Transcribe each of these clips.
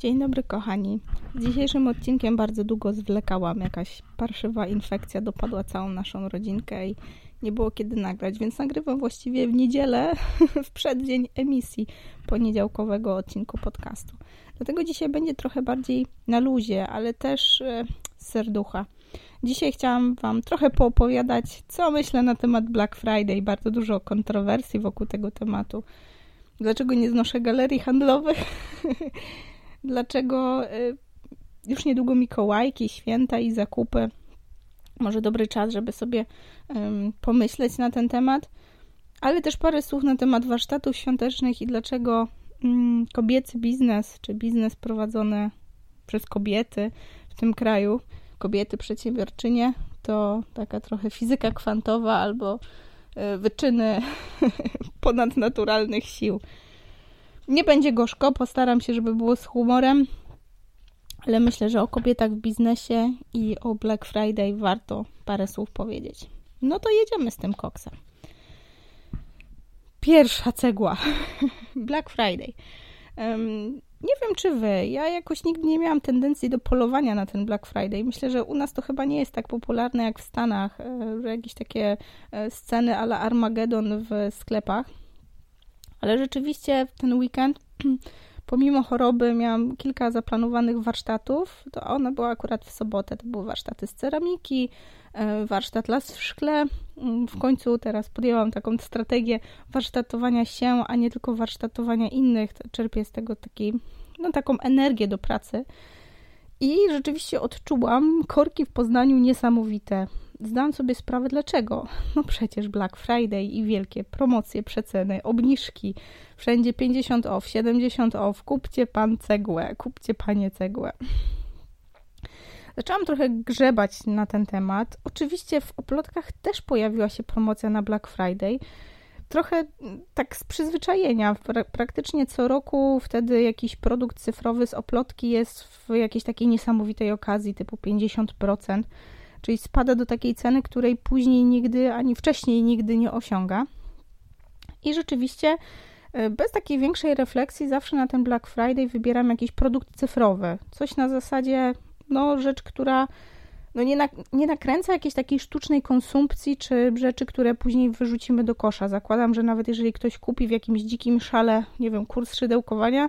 Dzień dobry, kochani. Z dzisiejszym odcinkiem bardzo długo zwlekałam. Jakaś parszywa infekcja dopadła całą naszą rodzinkę i nie było kiedy nagrać, więc nagrywam właściwie w niedzielę, w przeddzień emisji poniedziałkowego odcinku podcastu. Dlatego dzisiaj będzie trochę bardziej na luzie, ale też e, serducha. Dzisiaj chciałam Wam trochę poopowiadać, co myślę na temat Black Friday. Bardzo dużo kontrowersji wokół tego tematu. Dlaczego nie znoszę galerii handlowych? Dlaczego y, już niedługo Mikołajki, święta i zakupy? Może dobry czas, żeby sobie pomyśleć na ten temat. Ale też parę słów na temat warsztatów świątecznych i dlaczego kobiecy biznes, czy biznes prowadzony przez kobiety w tym kraju, kobiety przedsiębiorczynie, to taka trochę fizyka kwantowa albo y, wyczyny ponadnaturalnych sił. Nie będzie gorzko, postaram się, żeby było z humorem, ale myślę, że o kobietach w biznesie i o Black Friday warto parę słów powiedzieć. No to jedziemy z tym koksem. Pierwsza cegła. Black Friday. Um, nie wiem, czy wy. Ja jakoś nigdy nie miałam tendencji do polowania na ten Black Friday. Myślę, że u nas to chyba nie jest tak popularne jak w Stanach, e, że jakieś takie e, sceny ala Armageddon w sklepach. Ale rzeczywiście w ten weekend, pomimo choroby, miałam kilka zaplanowanych warsztatów. To one były akurat w sobotę. To były warsztaty z ceramiki, e, warsztat las w szkle. Mm, w końcu teraz podjęłam taką strategię warsztatowania się, a nie tylko warsztatowania innych. Czerpię z tego taki, no, taką energię do pracy. I rzeczywiście odczułam korki w Poznaniu niesamowite zdałam sobie sprawę dlaczego. No przecież Black Friday i wielkie promocje, przeceny, obniżki, wszędzie 50 off, 70 off, kupcie pan cegłę, kupcie panie cegłę. Zaczęłam trochę grzebać na ten temat. Oczywiście w oplotkach też pojawiła się promocja na Black Friday. Trochę tak z przyzwyczajenia. Praktycznie co roku wtedy jakiś produkt cyfrowy z oplotki jest w jakiejś takiej niesamowitej okazji, typu 50% czyli spada do takiej ceny, której później nigdy, ani wcześniej nigdy nie osiąga. I rzeczywiście e, bez takiej większej refleksji zawsze na ten Black Friday wybieram jakiś produkt cyfrowy. Coś na zasadzie, no rzecz, która no nie, na, nie nakręca jakiejś takiej sztucznej konsumpcji, czy rzeczy, które później wyrzucimy do kosza. Zakładam, że nawet jeżeli ktoś kupi w jakimś dzikim szale, nie wiem, kurs szydełkowania,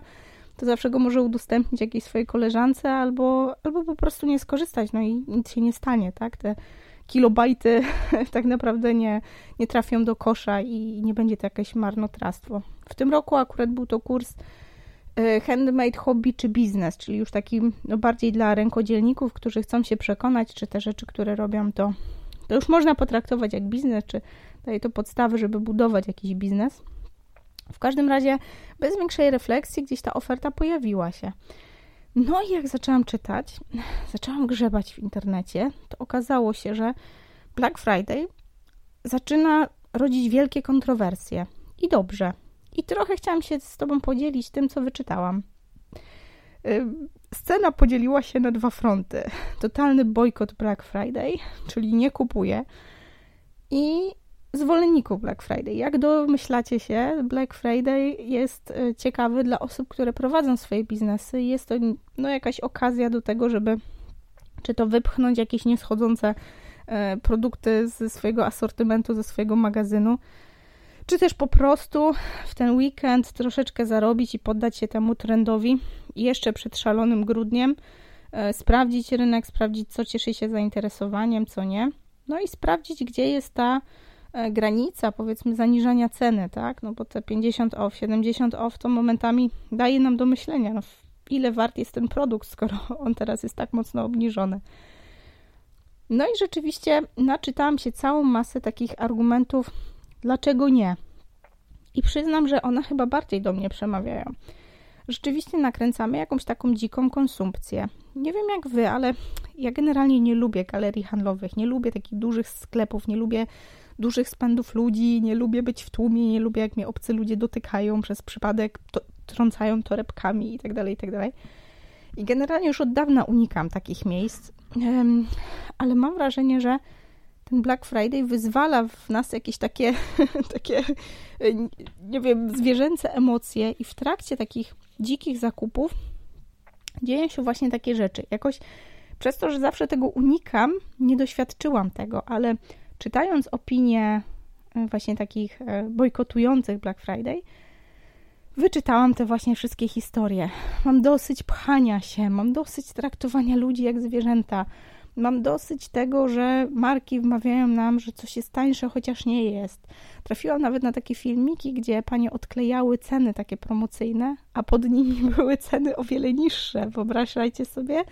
to zawsze go może udostępnić jakiejś swojej koleżance albo, albo po prostu nie skorzystać, no i nic się nie stanie, tak? Te kilobajty tak naprawdę nie, nie trafią do kosza i nie będzie to jakieś marnotrawstwo. W tym roku akurat był to kurs e, handmade hobby czy biznes, czyli już taki no, bardziej dla rękodzielników, którzy chcą się przekonać, czy te rzeczy, które robią, to, to już można potraktować jak biznes, czy daje to podstawy, żeby budować jakiś biznes. W każdym razie, bez większej refleksji, gdzieś ta oferta pojawiła się. No i jak zaczęłam czytać, zaczęłam grzebać w internecie, to okazało się, że Black Friday zaczyna rodzić wielkie kontrowersje. I dobrze. I trochę chciałam się z Tobą podzielić tym, co wyczytałam. Scena podzieliła się na dwa fronty. Totalny bojkot Black Friday, czyli nie kupuję. I zwolenników Black Friday. Jak domyślacie się, Black Friday jest e, ciekawy dla osób, które prowadzą swoje biznesy. Jest to no, jakaś okazja do tego, żeby czy to wypchnąć jakieś nieschodzące e, produkty ze swojego asortymentu, ze swojego magazynu, czy też po prostu w ten weekend troszeczkę zarobić i poddać się temu trendowi jeszcze przed szalonym grudniem, e, sprawdzić rynek, sprawdzić co cieszy się zainteresowaniem, co nie, no i sprawdzić, gdzie jest ta granica, powiedzmy, zaniżania ceny, tak? No bo te 50 off, 70 off to momentami daje nam do myślenia, no, ile wart jest ten produkt, skoro on teraz jest tak mocno obniżony. No i rzeczywiście naczytałam się całą masę takich argumentów, dlaczego nie. I przyznam, że one chyba bardziej do mnie przemawiają. Rzeczywiście nakręcamy jakąś taką dziką konsumpcję. Nie wiem jak wy, ale ja generalnie nie lubię galerii handlowych, nie lubię takich dużych sklepów, nie lubię dużych spędów ludzi, nie lubię być w tłumie, nie lubię jak mnie obcy ludzie dotykają przez przypadek, to, trącają torebkami itd., tak itd. Tak I generalnie już od dawna unikam takich miejsc, ale mam wrażenie, że ten Black Friday wyzwala w nas jakieś takie, takie, nie wiem, zwierzęce emocje i w trakcie takich dzikich zakupów dzieją się właśnie takie rzeczy. Jakoś przez to, że zawsze tego unikam, nie doświadczyłam tego, ale czytając opinie e, właśnie takich e, bojkotujących Black Friday, wyczytałam te właśnie wszystkie historie. Mam dosyć pchania się, mam dosyć traktowania ludzi jak zwierzęta. Mam dosyć tego, że marki wmawiają nam, że coś jest tańsze, chociaż nie jest. Trafiłam nawet na takie filmiki, gdzie panie odklejały ceny takie promocyjne, a pod nimi były ceny o wiele niższe. Wyobrażajcie sobie,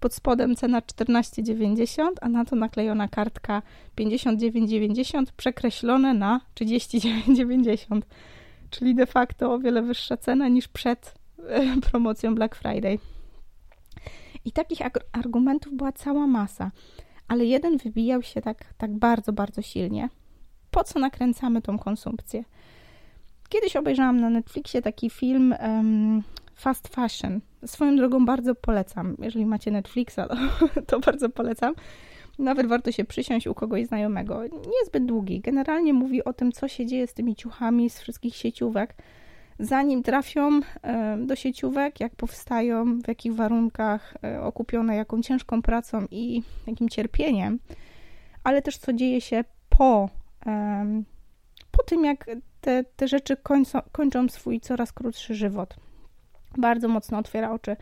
pod spodem cena 14,90, a na to naklejona kartka 59,90 przekreślone na 39,90. Czyli de facto o wiele wyższa cena niż przed e, promocją Black Friday. I takich argumentów była cała masa, ale jeden wybijał się tak, tak bardzo, bardzo silnie. Po co nakręcamy tą konsumpcję? Kiedyś obejrzałam na Netflixie taki film um, Fast Fashion. Swoją drogą bardzo polecam. Jeżeli macie Netflixa, to, to bardzo polecam. Nawet warto się przysiąść u kogoś znajomego. Niezbyt długi. Generalnie mówi o tym, co się dzieje z tymi ciuchami z wszystkich sieciówek zanim trafią e, do sieciówek, jak powstają, w jakich warunkach, e, okupione jaką ciężką pracą i jakim cierpieniem, ale też co dzieje się po, po tym, jak te, te rzeczy kończą, kończą swój coraz krótszy żywot. Bardzo mocno otwiera oczy.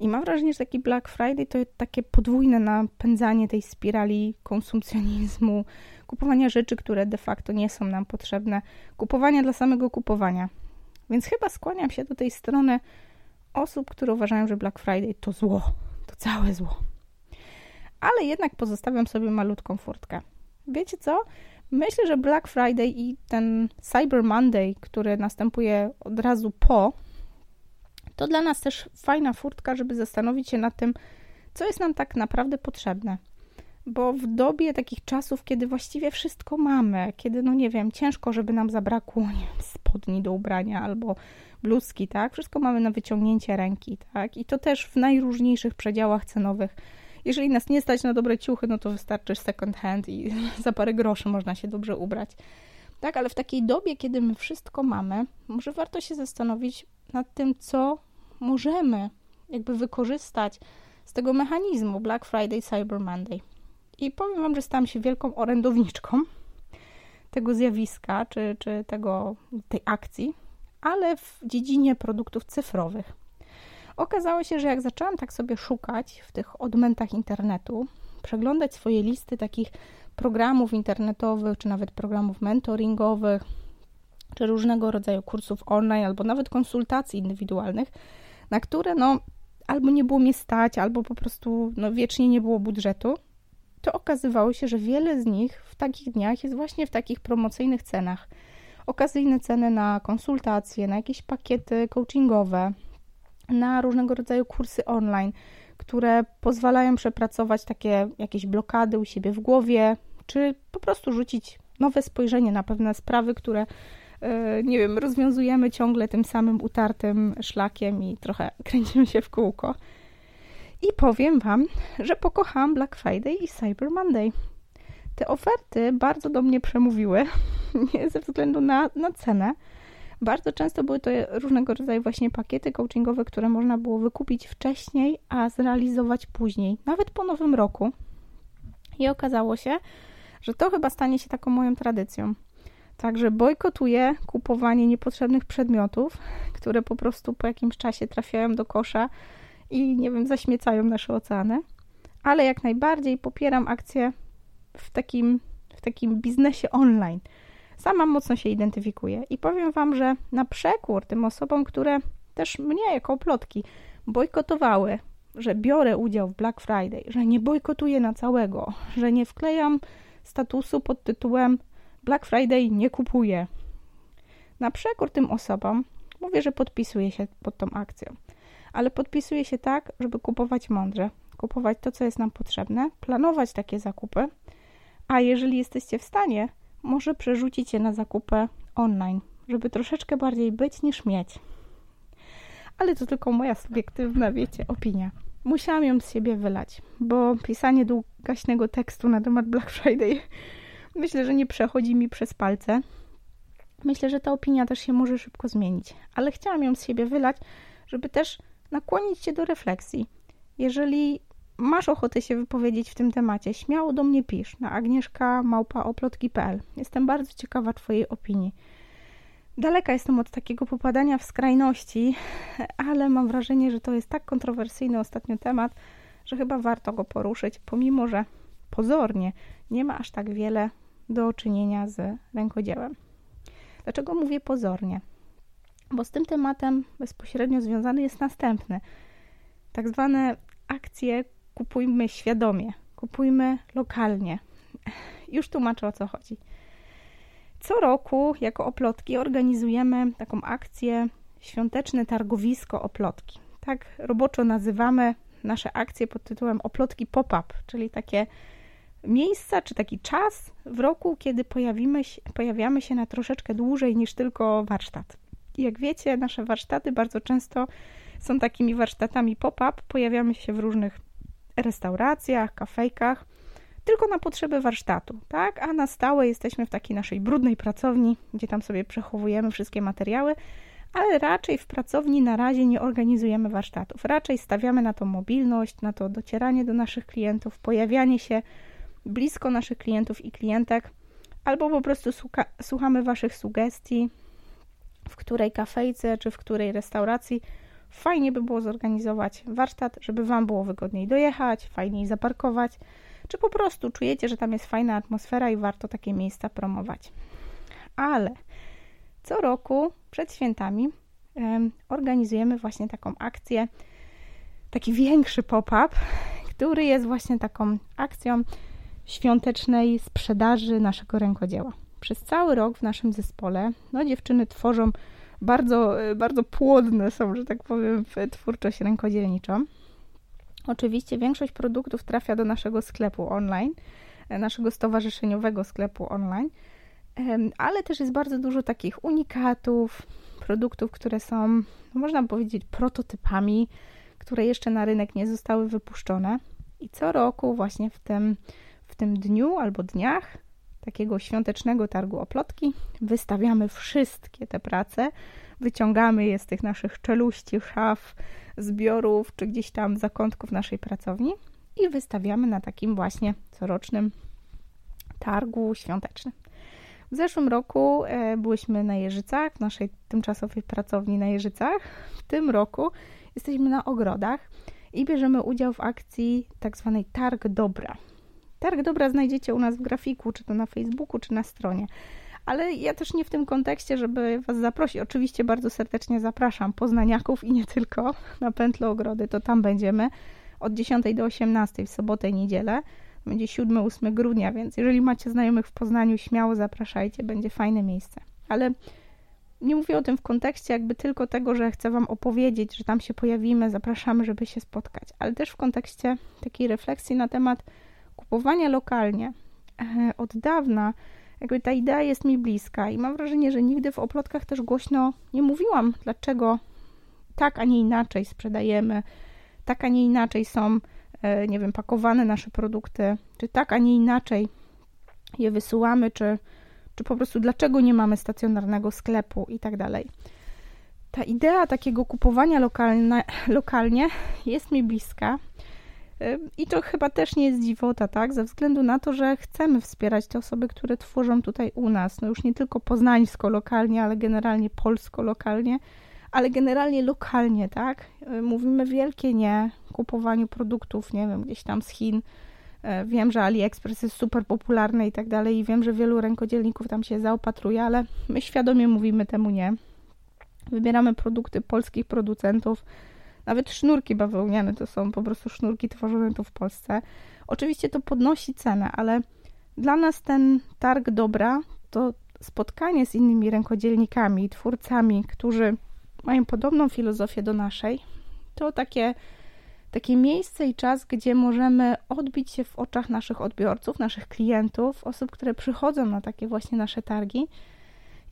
I mam wrażenie, że taki Black Friday to takie podwójne napędzanie tej spirali konsumpcjonizmu, kupowania rzeczy, które de facto nie są nam potrzebne, kupowania dla samego kupowania. Więc chyba skłaniam się do tej strony osób, które uważają, że Black Friday to zło, to całe zło. Ale jednak pozostawiam sobie malutką furtkę. Wiecie co? Myślę, że Black Friday i ten Cyber Monday, który następuje od razu po, to dla nas też fajna furtka, żeby zastanowić się nad tym, co jest nam tak naprawdę potrzebne bo w dobie takich czasów, kiedy właściwie wszystko mamy, kiedy, no nie wiem, ciężko, żeby nam zabrakło nie wiem, spodni do ubrania albo bluzki, tak? Wszystko mamy na wyciągnięcie ręki, tak? I to też w najróżniejszych przedziałach cenowych. Jeżeli nas nie stać na dobre ciuchy, no to wystarczy second hand i za parę groszy można się dobrze ubrać. Tak, ale w takiej dobie, kiedy my wszystko mamy, może warto się zastanowić nad tym, co możemy jakby wykorzystać z tego mechanizmu Black Friday, Cyber Monday. I powiem Wam, że stałam się wielką orędowniczką tego zjawiska, czy, czy tego, tej akcji, ale w dziedzinie produktów cyfrowych. Okazało się, że jak zaczęłam tak sobie szukać w tych odmętach internetu, przeglądać swoje listy takich programów internetowych, czy nawet programów mentoringowych, czy różnego rodzaju kursów online, albo nawet konsultacji indywidualnych, na które no, albo nie było mnie stać, albo po prostu no, wiecznie nie było budżetu, to okazywało się, że wiele z nich w takich dniach jest właśnie w takich promocyjnych cenach. Okazyjne ceny na konsultacje, na jakieś pakiety coachingowe, na różnego rodzaju kursy online, które pozwalają przepracować takie jakieś blokady u siebie w głowie, czy po prostu rzucić nowe spojrzenie na pewne sprawy, które nie wiem, rozwiązujemy ciągle tym samym utartym szlakiem i trochę kręcimy się w kółko. I powiem Wam, że pokochałam Black Friday i Cyber Monday. Te oferty bardzo do mnie przemówiły, ze względu na, na cenę. Bardzo często były to różnego rodzaju właśnie pakiety coachingowe, które można było wykupić wcześniej, a zrealizować później, nawet po nowym roku. I okazało się, że to chyba stanie się taką moją tradycją. Także bojkotuję kupowanie niepotrzebnych przedmiotów, które po prostu po jakimś czasie trafiają do kosza i nie wiem, zaśmiecają nasze oceany, ale jak najbardziej popieram akcję w takim, w takim biznesie online. Sama mocno się identyfikuję i powiem Wam, że na przekór tym osobom, które też mnie jako plotki bojkotowały, że biorę udział w Black Friday, że nie bojkotuję na całego, że nie wklejam statusu pod tytułem Black Friday nie kupuję. Na przekór tym osobom mówię, że podpisuję się pod tą akcją ale podpisuje się tak, żeby kupować mądrze, kupować to, co jest nam potrzebne, planować takie zakupy, a jeżeli jesteście w stanie, może przerzucić je na zakupy online, żeby troszeczkę bardziej być niż mieć. Ale to tylko moja subiektywna, wiecie, opinia. Musiałam ją z siebie wylać, bo pisanie długaśnego tekstu na temat Black Friday myślę, że nie przechodzi mi przez palce. Myślę, że ta opinia też się może szybko zmienić, ale chciałam ją z siebie wylać, żeby też nakłonić Cię do refleksji. Jeżeli masz ochotę się wypowiedzieć w tym temacie, śmiało do mnie pisz na agnieszka.małpaoplotki.pl. Jestem bardzo ciekawa Twojej opinii. Daleka jestem od takiego popadania w skrajności, ale mam wrażenie, że to jest tak kontrowersyjny ostatnio temat, że chyba warto go poruszyć, pomimo że pozornie nie ma aż tak wiele do czynienia z rękodziełem. Dlaczego mówię pozornie? Bo z tym tematem bezpośrednio związany jest następny. Tak zwane akcje kupujmy świadomie, kupujmy lokalnie. Już tłumaczę o co chodzi. Co roku, jako oplotki, organizujemy taką akcję świąteczne targowisko oplotki. Tak roboczo nazywamy nasze akcje pod tytułem oplotki pop-up, czyli takie miejsca czy taki czas w roku, kiedy pojawimy się, pojawiamy się na troszeczkę dłużej niż tylko warsztat. Jak wiecie, nasze warsztaty bardzo często są takimi warsztatami pop-up. Pojawiamy się w różnych restauracjach, kafejkach, tylko na potrzeby warsztatu, tak? A na stałe jesteśmy w takiej naszej brudnej pracowni, gdzie tam sobie przechowujemy wszystkie materiały, ale raczej w pracowni na razie nie organizujemy warsztatów. Raczej stawiamy na to mobilność, na to docieranie do naszych klientów, pojawianie się blisko naszych klientów i klientek, albo po prostu słucha, słuchamy Waszych sugestii, w której kafejce czy w której restauracji fajnie by było zorganizować warsztat, żeby Wam było wygodniej dojechać, fajniej zaparkować, czy po prostu czujecie, że tam jest fajna atmosfera i warto takie miejsca promować. Ale co roku przed świętami organizujemy właśnie taką akcję, taki większy pop-up, który jest właśnie taką akcją świątecznej sprzedaży naszego rękodzieła. Przez cały rok w naszym zespole no, dziewczyny tworzą bardzo, bardzo płodne są, że tak powiem, w twórczość rękodzielniczą. Oczywiście większość produktów trafia do naszego sklepu online, naszego stowarzyszeniowego sklepu online, ale też jest bardzo dużo takich unikatów, produktów, które są, no, można powiedzieć, prototypami, które jeszcze na rynek nie zostały wypuszczone. I co roku, właśnie w tym tym dniu albo dniach takiego świątecznego targu oplotki wystawiamy wszystkie te prace, wyciągamy je z tych naszych czeluści, szaf, zbiorów czy gdzieś tam zakątków naszej pracowni i wystawiamy na takim właśnie corocznym targu świątecznym. W zeszłym roku e, byliśmy na Jeżycach, w naszej tymczasowej pracowni na Jeżycach. W tym roku jesteśmy na ogrodach i bierzemy udział w akcji tak zwanej Targ Dobra. Targ dobra znajdziecie u nas w grafiku, czy to na Facebooku, czy na stronie. Ale ja też nie w tym kontekście, żeby Was zaprosić. Oczywiście bardzo serdecznie zapraszam poznaniaków i nie tylko na Pętlę Ogrody, to tam będziemy od 10 do 18 w sobotę i niedzielę. Będzie 7-8 grudnia, więc jeżeli macie znajomych w Poznaniu, śmiało zapraszajcie, będzie fajne miejsce. Ale nie mówię o tym w kontekście jakby tylko tego, że chcę Wam opowiedzieć, że tam się pojawimy, zapraszamy, żeby się spotkać, ale też w kontekście takiej refleksji na temat kupowania lokalnie e, od dawna, jakby ta idea jest mi bliska i mam wrażenie, że nigdy w oplotkach też głośno nie mówiłam, dlaczego tak, a nie inaczej sprzedajemy, tak, a nie inaczej są, e, nie wiem, pakowane nasze produkty, czy tak, a nie inaczej je wysyłamy, czy, czy po prostu dlaczego nie mamy stacjonarnego sklepu i tak dalej. Ta idea takiego kupowania lokalne, lokalnie jest mi bliska i to chyba też nie jest dziwota, tak? Ze względu na to, że chcemy wspierać te osoby, które tworzą tutaj u nas. No już nie tylko poznańsko lokalnie, ale generalnie polsko lokalnie, ale generalnie lokalnie, tak? Mówimy wielkie nie kupowaniu produktów, nie wiem, gdzieś tam z Chin. E, wiem, że AliExpress jest super popularny i tak dalej, i wiem, że wielu rękodzielników tam się zaopatruje, ale my świadomie mówimy temu nie. Wybieramy produkty polskich producentów nawet sznurki bawełniane to są po prostu sznurki tworzone tu w Polsce. Oczywiście to podnosi cenę, ale dla nas ten targ dobra to spotkanie z innymi rękodzielnikami, twórcami, którzy mają podobną filozofię do naszej, to takie, takie miejsce i czas, gdzie możemy odbić się w oczach naszych odbiorców, naszych klientów, osób, które przychodzą na takie właśnie nasze targi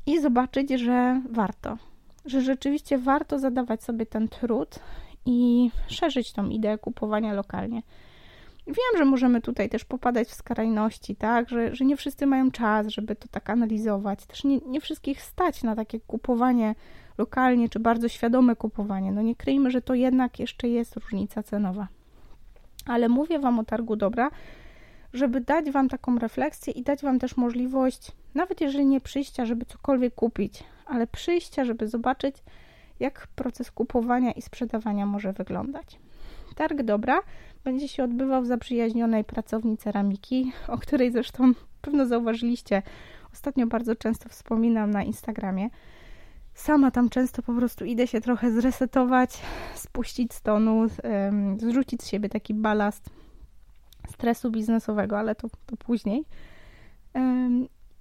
i zobaczyć, że warto, że rzeczywiście warto zadawać sobie ten trud i szerzyć tą ideę kupowania lokalnie. Wiem, że możemy tutaj też popadać w skrajności, tak, że, że nie wszyscy mają czas, żeby to tak analizować. Też nie, nie wszystkich stać na takie kupowanie lokalnie, czy bardzo świadome kupowanie. No nie kryjmy, że to jednak jeszcze jest różnica cenowa. Ale mówię Wam o targu dobra, żeby dać Wam taką refleksję i dać Wam też możliwość, nawet jeżeli nie przyjścia, żeby cokolwiek kupić, ale przyjścia, żeby zobaczyć, jak proces kupowania i sprzedawania może wyglądać. Targ dobra będzie się odbywał w zaprzyjaźnionej pracowni ceramiki, o której zresztą pewno zauważyliście. Ostatnio bardzo często wspominam na Instagramie. Sama tam często po prostu idę się trochę zresetować, spuścić z tonu, zrzucić z siebie taki balast stresu biznesowego, ale to, to później.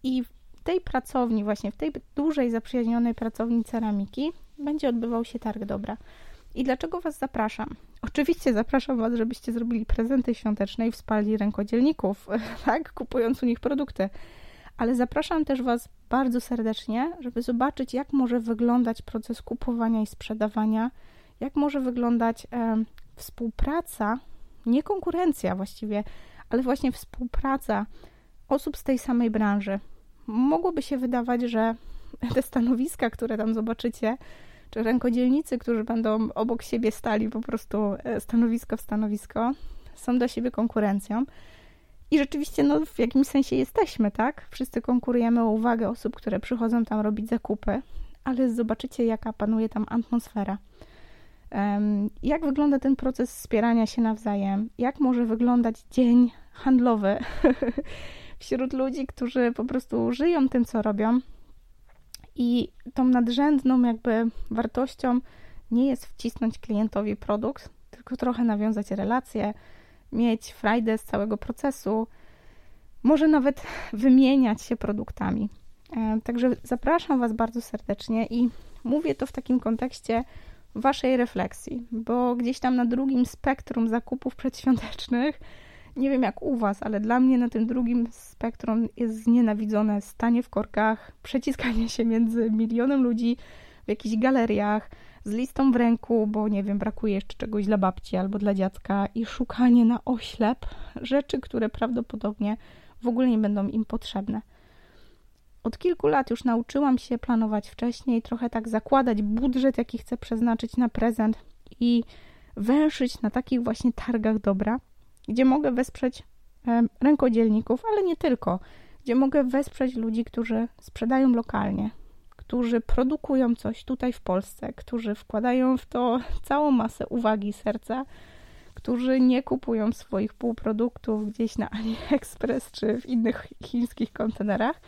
I w tej pracowni, właśnie w tej dużej, zaprzyjaźnionej pracowni ceramiki, będzie odbywał się targ dobra. I dlaczego Was zapraszam? Oczywiście zapraszam Was, żebyście zrobili prezenty świąteczne i wsparli rękodzielników, tak, kupując u nich produkty. Ale zapraszam też Was bardzo serdecznie, żeby zobaczyć, jak może wyglądać proces kupowania i sprzedawania, jak może wyglądać e, współpraca, nie konkurencja właściwie, ale właśnie współpraca osób z tej samej branży. Mogłoby się wydawać, że te stanowiska, które tam zobaczycie, czy rękodzielnicy, którzy będą obok siebie stali po prostu e, stanowisko w stanowisko, są dla siebie konkurencją. I rzeczywiście, no, w jakimś sensie jesteśmy, tak? Wszyscy konkurujemy o uwagę osób, które przychodzą tam robić zakupy, ale zobaczycie, jaka panuje tam atmosfera. Jak wygląda ten proces wspierania się nawzajem? Jak może wyglądać dzień handlowy wśród ludzi, którzy po prostu żyją tym, co robią, i tą nadrzędną jakby wartością nie jest wcisnąć klientowi produkt, tylko trochę nawiązać relacje, mieć frajdę z całego procesu, może nawet wymieniać się produktami. E, także zapraszam Was bardzo serdecznie i mówię to w takim kontekście Waszej refleksji, bo gdzieś tam na drugim spektrum zakupów przedświątecznych nie wiem jak u Was, ale dla mnie na tym drugim spektrum jest znienawidzone stanie w korkach, przeciskanie się między milionem ludzi w jakichś galeriach z listą w ręku, bo nie wiem, brakuje jeszcze czegoś dla babci albo dla dziadka i szukanie na oślep rzeczy, które prawdopodobnie w ogóle nie będą im potrzebne. Od kilku lat już nauczyłam się planować wcześniej, trochę tak zakładać budżet, jaki chcę przeznaczyć na prezent i węszyć na takich właśnie targach dobra – gdzie mogę wesprzeć rękodzielników, ale nie tylko, gdzie mogę wesprzeć ludzi, którzy sprzedają lokalnie, którzy produkują coś tutaj w Polsce, którzy wkładają w to całą masę uwagi serca, którzy nie kupują swoich półproduktów gdzieś na AliExpress czy w innych chińskich kontenerach.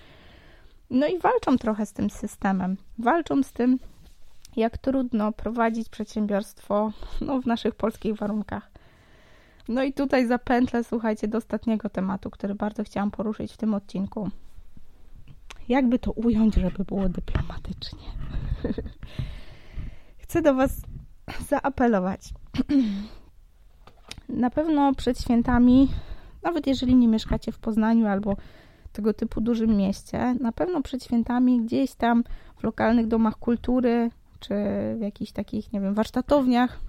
No i walczą trochę z tym systemem. Walczą z tym, jak trudno prowadzić przedsiębiorstwo no, w naszych polskich warunkach. No i tutaj zapętlę, słuchajcie, do ostatniego tematu, który bardzo chciałam poruszyć w tym odcinku. Jakby to ująć, żeby było dyplomatycznie? Chcę do Was zaapelować. Na pewno przed świętami, nawet jeżeli nie mieszkacie w Poznaniu albo tego typu dużym mieście, na pewno przed świętami gdzieś tam w lokalnych domach kultury czy w jakichś takich, nie wiem, warsztatowniach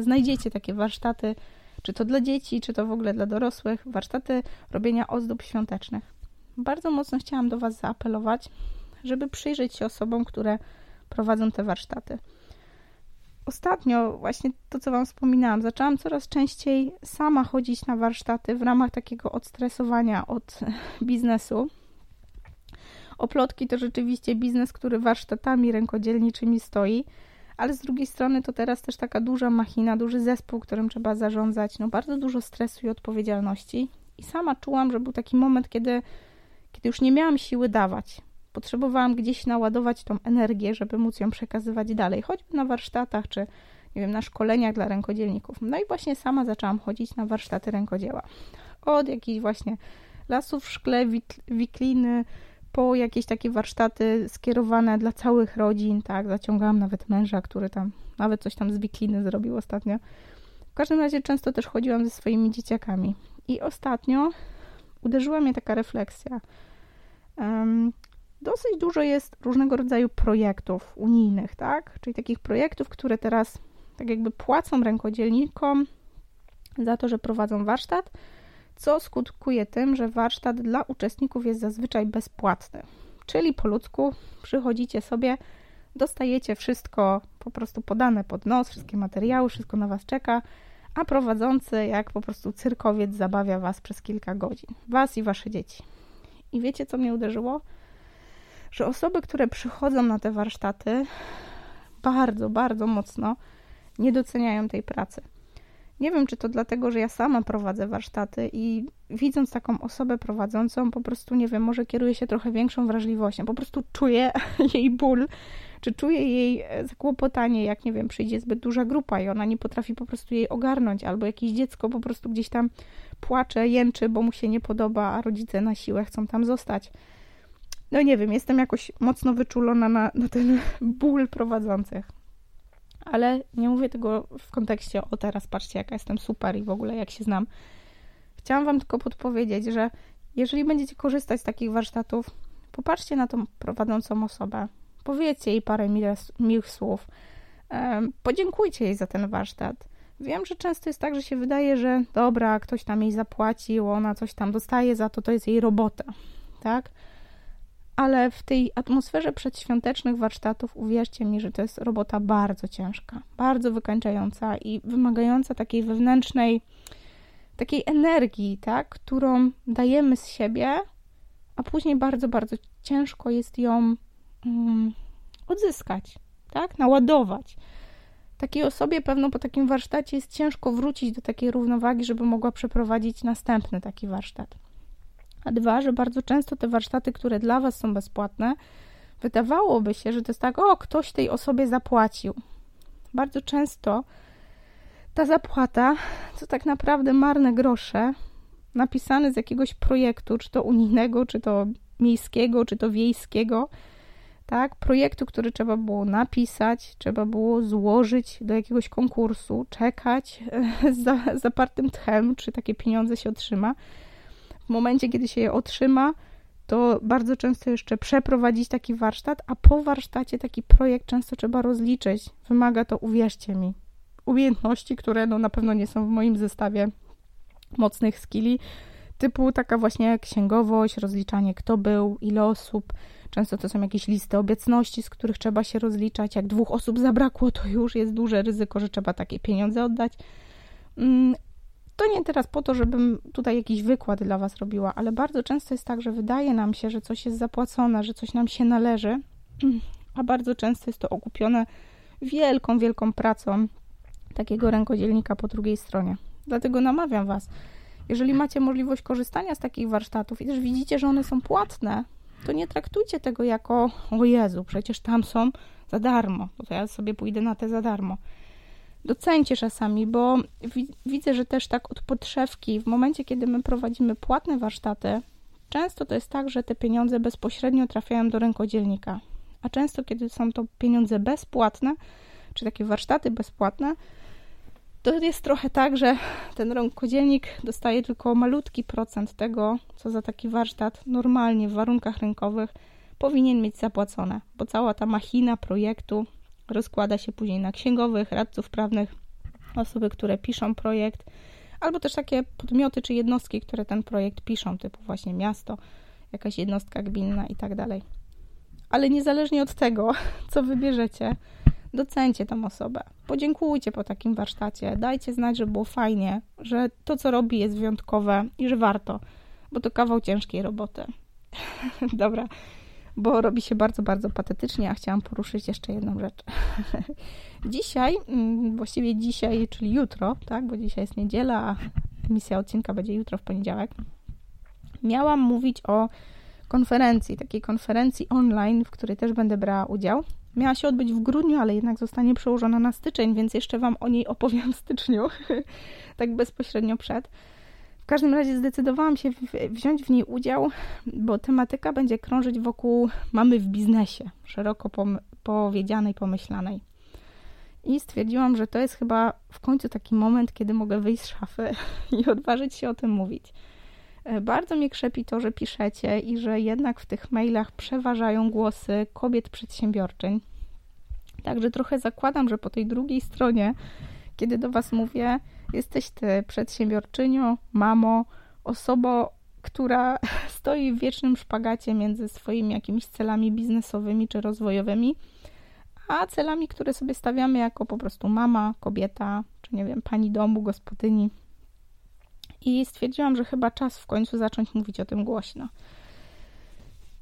znajdziecie takie warsztaty czy to dla dzieci, czy to w ogóle dla dorosłych, warsztaty robienia ozdób świątecznych. Bardzo mocno chciałam do Was zaapelować, żeby przyjrzeć się osobom, które prowadzą te warsztaty. Ostatnio, właśnie to, co Wam wspominałam, zaczęłam coraz częściej sama chodzić na warsztaty w ramach takiego odstresowania od biznesu. Oplotki to rzeczywiście biznes, który warsztatami rękodzielniczymi stoi ale z drugiej strony to teraz też taka duża machina, duży zespół, którym trzeba zarządzać, no bardzo dużo stresu i odpowiedzialności. I sama czułam, że był taki moment, kiedy, kiedy już nie miałam siły dawać. Potrzebowałam gdzieś naładować tą energię, żeby móc ją przekazywać dalej, choćby na warsztatach, czy nie wiem, na szkoleniach dla rękodzielników. No i właśnie sama zaczęłam chodzić na warsztaty rękodzieła. Od jakichś właśnie lasów w szkle, wikliny, po jakieś takie warsztaty skierowane dla całych rodzin, tak, zaciągałam nawet męża, który tam nawet coś tam z wikliny zrobił ostatnio. W każdym razie często też chodziłam ze swoimi dzieciakami. I ostatnio uderzyła mnie taka refleksja. Um, dosyć dużo jest różnego rodzaju projektów unijnych, tak? Czyli takich projektów, które teraz tak jakby płacą rękodzielnikom za to, że prowadzą warsztat, co skutkuje tym, że warsztat dla uczestników jest zazwyczaj bezpłatny. Czyli po ludzku przychodzicie sobie, dostajecie wszystko po prostu podane pod nos, wszystkie materiały, wszystko na Was czeka, a prowadzący, jak po prostu cyrkowiec, zabawia Was przez kilka godzin. Was i Wasze dzieci. I wiecie, co mnie uderzyło? Że osoby, które przychodzą na te warsztaty, bardzo, bardzo mocno nie doceniają tej pracy. Nie wiem, czy to dlatego, że ja sama prowadzę warsztaty i widząc taką osobę prowadzącą, po prostu nie wiem, może kieruję się trochę większą wrażliwością. Po prostu czuję jej ból, czy czuję jej e, zakłopotanie, jak nie wiem, przyjdzie zbyt duża grupa i ona nie potrafi po prostu jej ogarnąć, albo jakieś dziecko po prostu gdzieś tam płacze, jęczy, bo mu się nie podoba, a rodzice na siłę chcą tam zostać. No nie wiem, jestem jakoś mocno wyczulona na, na ten ból prowadzących. Ale nie mówię tego w kontekście, o teraz patrzcie, jaka jestem super i w ogóle jak się znam. Chciałam Wam tylko podpowiedzieć, że jeżeli będziecie korzystać z takich warsztatów, popatrzcie na tą prowadzącą osobę, powiedzcie jej parę miłych słów, podziękujcie jej za ten warsztat. Wiem, że często jest tak, że się wydaje, że dobra, ktoś tam jej zapłacił, ona coś tam dostaje za to, to jest jej robota, tak? Ale w tej atmosferze przedświątecznych warsztatów uwierzcie mi, że to jest robota bardzo ciężka, bardzo wykańczająca i wymagająca takiej wewnętrznej, takiej energii, tak, którą dajemy z siebie, a później bardzo, bardzo ciężko jest ją um, odzyskać, tak, naładować. Takiej osobie pewno po takim warsztacie jest ciężko wrócić do takiej równowagi, żeby mogła przeprowadzić następny taki warsztat. A dwa, że bardzo często te warsztaty, które dla Was są bezpłatne, wydawałoby się, że to jest tak, o, ktoś tej osobie zapłacił. Bardzo często ta zapłata to tak naprawdę marne grosze napisane z jakiegoś projektu, czy to unijnego, czy to miejskiego, czy to wiejskiego, tak? Projektu, który trzeba było napisać, trzeba było złożyć do jakiegoś konkursu, czekać z zapartym tchem, czy takie pieniądze się otrzyma momencie, kiedy się je otrzyma, to bardzo często jeszcze przeprowadzić taki warsztat, a po warsztacie taki projekt często trzeba rozliczyć. Wymaga to, uwierzcie mi, umiejętności, które no, na pewno nie są w moim zestawie mocnych skilli, typu taka właśnie księgowość, rozliczanie kto był, ile osób. Często to są jakieś listy obecności, z których trzeba się rozliczać. Jak dwóch osób zabrakło, to już jest duże ryzyko, że trzeba takie pieniądze oddać. To nie teraz po to, żebym tutaj jakiś wykład dla Was robiła, ale bardzo często jest tak, że wydaje nam się, że coś jest zapłacone, że coś nam się należy, a bardzo często jest to okupione wielką, wielką pracą takiego rękodzielnika po drugiej stronie. Dlatego namawiam Was, jeżeli macie możliwość korzystania z takich warsztatów i też widzicie, że one są płatne, to nie traktujcie tego jako o Jezu, przecież tam są za darmo, to ja sobie pójdę na te za darmo docencie czasami, bo widzę, że też tak od podszewki, w momencie, kiedy my prowadzimy płatne warsztaty, często to jest tak, że te pieniądze bezpośrednio trafiają do rękodzielnika. A często, kiedy są to pieniądze bezpłatne, czy takie warsztaty bezpłatne, to jest trochę tak, że ten rękodzielnik dostaje tylko malutki procent tego, co za taki warsztat normalnie w warunkach rynkowych powinien mieć zapłacone, bo cała ta machina projektu rozkłada się później na księgowych, radców prawnych, osoby, które piszą projekt, albo też takie podmioty czy jednostki, które ten projekt piszą, typu właśnie miasto, jakaś jednostka gminna i tak dalej. Ale niezależnie od tego, co wybierzecie, docencie tą osobę. Podziękujcie po takim warsztacie, dajcie znać, że było fajnie, że to, co robi, jest wyjątkowe i że warto, bo to kawał ciężkiej roboty. Dobra, bo robi się bardzo, bardzo patetycznie, a chciałam poruszyć jeszcze jedną rzecz. dzisiaj, mm, właściwie dzisiaj, czyli jutro, tak, bo dzisiaj jest niedziela, a emisja odcinka będzie jutro w poniedziałek, miałam mówić o konferencji, takiej konferencji online, w której też będę brała udział. Miała się odbyć w grudniu, ale jednak zostanie przełożona na styczeń, więc jeszcze Wam o niej opowiem w styczniu, tak bezpośrednio przed każdym razie zdecydowałam się wziąć w niej udział, bo tematyka będzie krążyć wokół mamy w biznesie, szeroko powiedzianej, pomyślanej. I stwierdziłam, że to jest chyba w końcu taki moment, kiedy mogę wyjść z szafy i odważyć się o tym mówić. E, bardzo mnie krzepi to, że piszecie i że jednak w tych mailach przeważają głosy kobiet przedsiębiorczyń. Także trochę zakładam, że po tej drugiej stronie, kiedy do Was mówię, Jesteś ty przedsiębiorczynią, mamo, osobą, która stoi w wiecznym szpagacie między swoimi jakimiś celami biznesowymi czy rozwojowymi, a celami, które sobie stawiamy jako po prostu mama, kobieta, czy nie wiem, pani domu, gospodyni. I stwierdziłam, że chyba czas w końcu zacząć mówić o tym głośno.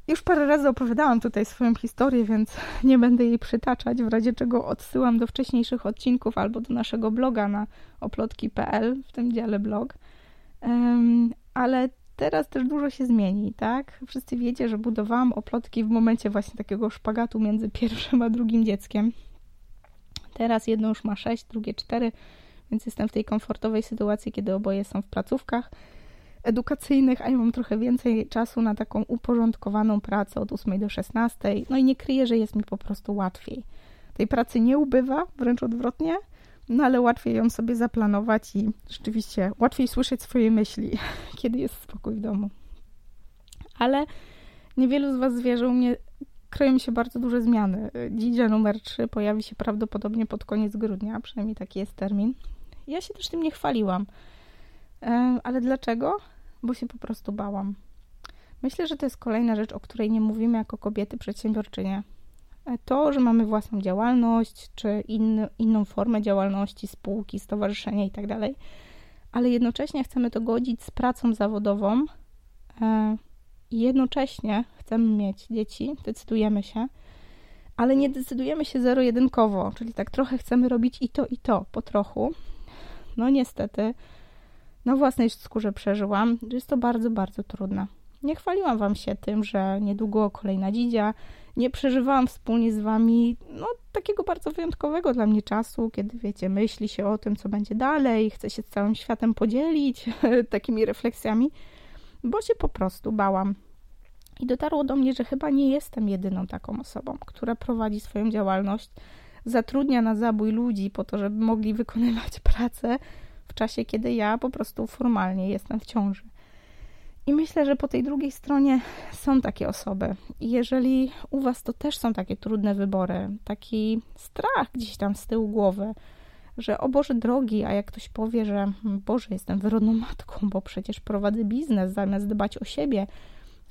Już parę razy opowiadałam tutaj swoją historię, więc nie będę jej przytaczać, w razie czego odsyłam do wcześniejszych odcinków albo do naszego bloga na oplotki.pl, w tym dziale blog. Um, ale teraz też dużo się zmieni, tak? Wszyscy wiecie, że budowałam oplotki w momencie właśnie takiego szpagatu między pierwszym a drugim dzieckiem. Teraz jedno już ma sześć, drugie cztery, więc jestem w tej komfortowej sytuacji, kiedy oboje są w placówkach edukacyjnych, a ja mam trochę więcej czasu na taką uporządkowaną pracę od 8 do 16. No i nie kryję, że jest mi po prostu łatwiej. Tej pracy nie ubywa, wręcz odwrotnie, no ale łatwiej ją sobie zaplanować i rzeczywiście łatwiej słyszeć swoje myśli, kiedy jest spokój w domu. Ale niewielu z Was wie, że u mnie kroją się bardzo duże zmiany. Dzidzia numer 3 pojawi się prawdopodobnie pod koniec grudnia, przynajmniej taki jest termin. Ja się też tym nie chwaliłam. Ale dlaczego? Bo się po prostu bałam. Myślę, że to jest kolejna rzecz, o której nie mówimy jako kobiety przedsiębiorczynie. E, to, że mamy własną działalność, czy inną formę działalności, spółki, stowarzyszenia itd., tak ale jednocześnie chcemy to godzić z pracą zawodową e, i jednocześnie chcemy mieć dzieci, decydujemy się, ale nie decydujemy się zero-jedynkowo, czyli tak trochę chcemy robić i to, i to, po trochu. No niestety, na własnej skórze przeżyłam, że jest to bardzo, bardzo trudne. Nie chwaliłam Wam się tym, że niedługo kolejna dzidzia. Nie przeżywałam wspólnie z Wami no, takiego bardzo wyjątkowego dla mnie czasu, kiedy wiecie, myśli się o tym, co będzie dalej, chce się z całym światem podzielić takimi refleksjami, bo się po prostu bałam. I dotarło do mnie, że chyba nie jestem jedyną taką osobą, która prowadzi swoją działalność, zatrudnia na zabój ludzi po to, żeby mogli wykonywać pracę czasie, kiedy ja po prostu formalnie jestem w ciąży. I myślę, że po tej drugiej stronie są takie osoby. I jeżeli u Was to też są takie trudne wybory, taki strach gdzieś tam z tyłu głowy, że o Boże drogi, a jak ktoś powie, że hmm, Boże, jestem wyrodną matką, bo przecież prowadzę biznes zamiast dbać o siebie,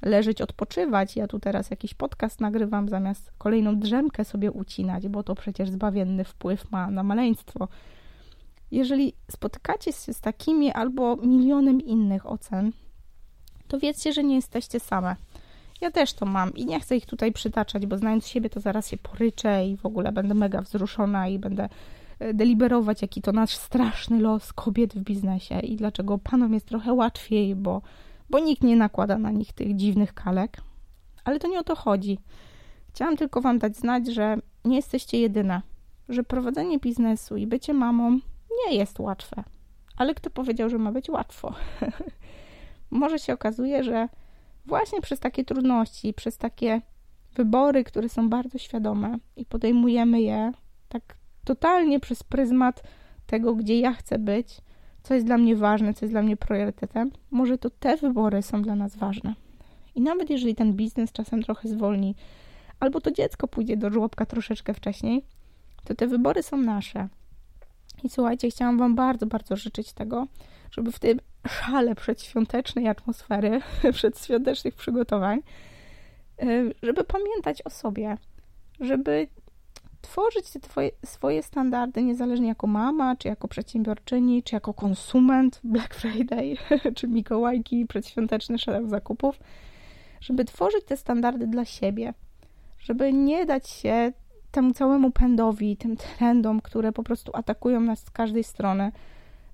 leżeć, odpoczywać. Ja tu teraz jakiś podcast nagrywam zamiast kolejną drzemkę sobie ucinać, bo to przecież zbawienny wpływ ma na maleństwo. Jeżeli spotykacie się z takimi albo milionem innych ocen, to wiedzcie, że nie jesteście same. Ja też to mam i nie chcę ich tutaj przytaczać, bo znając siebie, to zaraz się poryczę i w ogóle będę mega wzruszona i będę e, deliberować, jaki to nasz straszny los kobiet w biznesie i dlaczego panom jest trochę łatwiej, bo, bo nikt nie nakłada na nich tych dziwnych kalek. Ale to nie o to chodzi. Chciałam tylko Wam dać znać, że nie jesteście jedyne, że prowadzenie biznesu i bycie mamą nie jest łatwe. Ale kto powiedział, że ma być łatwo? Może się okazuje, że właśnie przez takie trudności, przez takie wybory, które są bardzo świadome i podejmujemy je tak totalnie przez pryzmat tego, gdzie ja chcę być, co jest dla mnie ważne, co jest dla mnie priorytetem, może to te wybory są dla nas ważne. I nawet jeżeli ten biznes czasem trochę zwolni, albo to dziecko pójdzie do żłobka troszeczkę wcześniej, to te wybory są nasze. I słuchajcie, chciałam Wam bardzo, bardzo życzyć tego, żeby w tym szale przedświątecznej atmosfery, przedświątecznych przygotowań, y, żeby pamiętać o sobie, żeby tworzyć te twoje, swoje standardy, niezależnie jako mama, czy jako przedsiębiorczyni, czy jako konsument Black Friday, czy Mikołajki, przedświąteczny szereg zakupów, żeby tworzyć te standardy dla siebie, żeby nie dać się temu całemu pędowi, tym trendom, które po prostu atakują nas z każdej strony,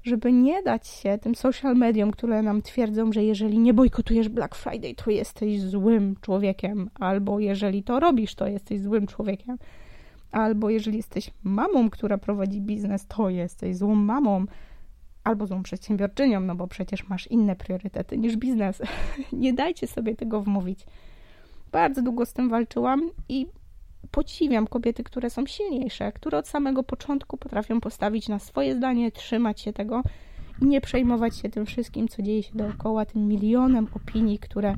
żeby nie dać się tym social mediom, które nam twierdzą, że jeżeli nie bojkotujesz Black Friday, to jesteś złym człowiekiem, albo jeżeli to robisz, to jesteś złym człowiekiem, albo jeżeli jesteś mamą, która prowadzi biznes, to jesteś złą mamą, albo złą przedsiębiorczynią, no bo przecież masz inne priorytety niż biznes. nie dajcie sobie tego wmówić. Bardzo długo z tym walczyłam i podziwiam kobiety, które są silniejsze, które od samego początku potrafią postawić na swoje zdanie, trzymać się tego i nie przejmować się tym wszystkim, co dzieje się dookoła, tym milionem opinii, które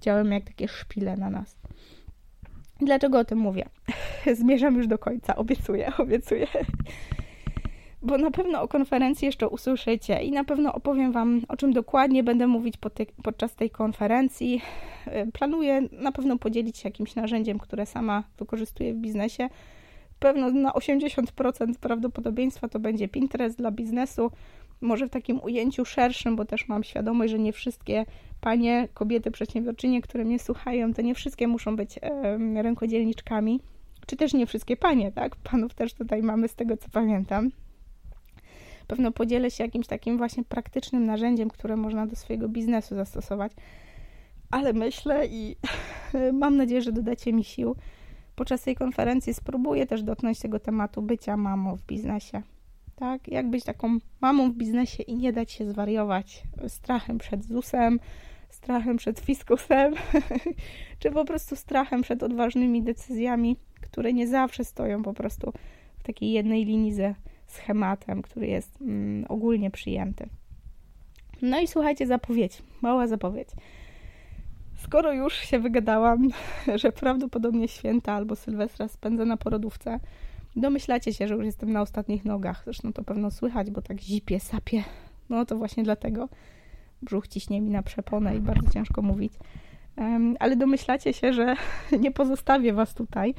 działają jak takie szpile na nas. Dlaczego o tym mówię? Zmierzam już do końca, obiecuję, obiecuję. Bo na pewno o konferencji jeszcze usłyszycie i na pewno opowiem Wam, o czym dokładnie będę mówić podczas tej konferencji. Y, planuję na pewno podzielić się jakimś narzędziem, które sama wykorzystuję w biznesie. Pewno na 80% prawdopodobieństwa to będzie Pinterest dla biznesu. Może w takim ujęciu szerszym, bo też mam świadomość, że nie wszystkie panie, kobiety, przedsiębiorczynie, które mnie słuchają, to nie wszystkie muszą być rękodzielniczkami, czy też nie wszystkie panie, tak? Panów też tutaj mamy z tego, co pamiętam. Pewno podzielę się jakimś takim właśnie praktycznym narzędziem, które można do swojego biznesu zastosować. Ale myślę i mam nadzieję, że dodacie mi sił. Podczas tej konferencji spróbuję też dotknąć tego tematu bycia mamą w biznesie. Tak? Jak być taką mamą w biznesie i nie dać się zwariować strachem przed ZUS-em, strachem przed fiskusem, czy po prostu strachem przed odważnymi decyzjami, które nie zawsze stoją po prostu w takiej jednej linii ze schematem, który jest mm, ogólnie przyjęty. No i słuchajcie, zapowiedź, mała zapowiedź. Skoro już się wygadałam, że prawdopodobnie święta albo Sylwestra spędzę na porodówce, domyślacie się, że już jestem na ostatnich nogach. Zresztą to pewno słychać, bo tak zipie, sapie. No to właśnie dlatego brzuch ciśnie mi na przeponę i bardzo ciężko mówić. Um, ale domyślacie się, że nie pozostawię Was tutaj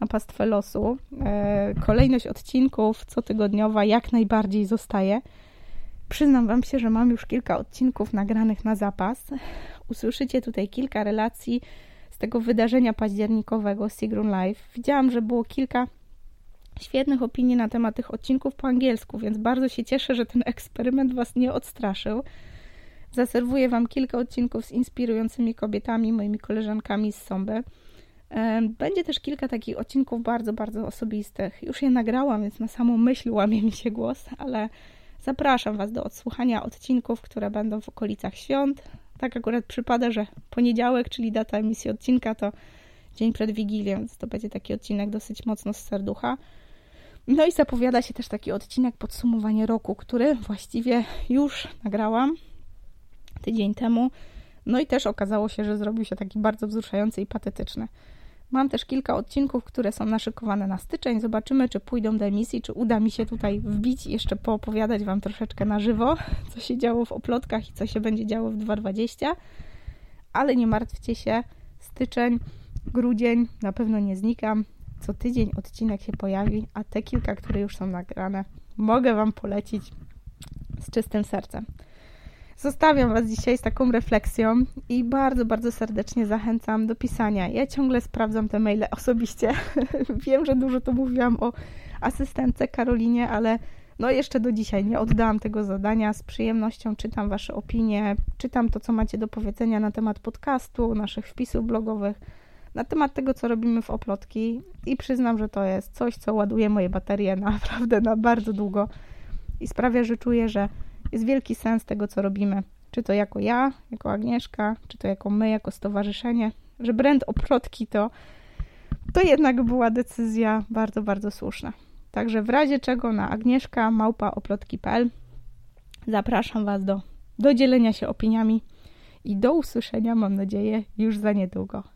na pastwę losu. E, kolejność odcinków cotygodniowa jak najbardziej zostaje. Przyznam Wam się, że mam już kilka odcinków nagranych na zapas. Usłyszycie tutaj kilka relacji z tego wydarzenia październikowego Sigrun Live. Widziałam, że było kilka świetnych opinii na temat tych odcinków po angielsku, więc bardzo się cieszę, że ten eksperyment Was nie odstraszył. Zaserwuję Wam kilka odcinków z inspirującymi kobietami, moimi koleżankami z Somby. Będzie też kilka takich odcinków bardzo, bardzo osobistych. Już je nagrałam, więc na samą myśl łamie mi się głos, ale zapraszam Was do odsłuchania odcinków, które będą w okolicach świąt. Tak akurat przypada, że poniedziałek, czyli data emisji odcinka, to dzień przed Wigilią, więc to będzie taki odcinek dosyć mocno z serducha. No i zapowiada się też taki odcinek podsumowanie roku, który właściwie już nagrałam tydzień temu. No i też okazało się, że zrobił się taki bardzo wzruszający i patetyczny. Mam też kilka odcinków, które są naszykowane na styczeń. Zobaczymy, czy pójdą do emisji, czy uda mi się tutaj wbić i jeszcze poopowiadać Wam troszeczkę na żywo, co się działo w oplotkach i co się będzie działo w 2020. Ale nie martwcie się, styczeń, grudzień na pewno nie znikam. Co tydzień odcinek się pojawi, a te kilka, które już są nagrane, mogę Wam polecić z czystym sercem. Zostawiam Was dzisiaj z taką refleksją i bardzo, bardzo serdecznie zachęcam do pisania. Ja ciągle sprawdzam te maile osobiście. Wiem, że dużo to mówiłam o asystentce Karolinie, ale no jeszcze do dzisiaj nie oddałam tego zadania. Z przyjemnością czytam Wasze opinie, czytam to, co macie do powiedzenia na temat podcastu, naszych wpisów blogowych, na temat tego, co robimy w Oplotki i przyznam, że to jest coś, co ładuje moje baterie naprawdę na bardzo długo i sprawia, że czuję, że jest wielki sens tego, co robimy. Czy to jako ja, jako Agnieszka, czy to jako my, jako stowarzyszenie, że brand oprotki to, to jednak była decyzja bardzo, bardzo słuszna. Także w razie czego na agnieszka małpa zapraszam Was do, do dzielenia się opiniami i do usłyszenia, mam nadzieję, już za niedługo.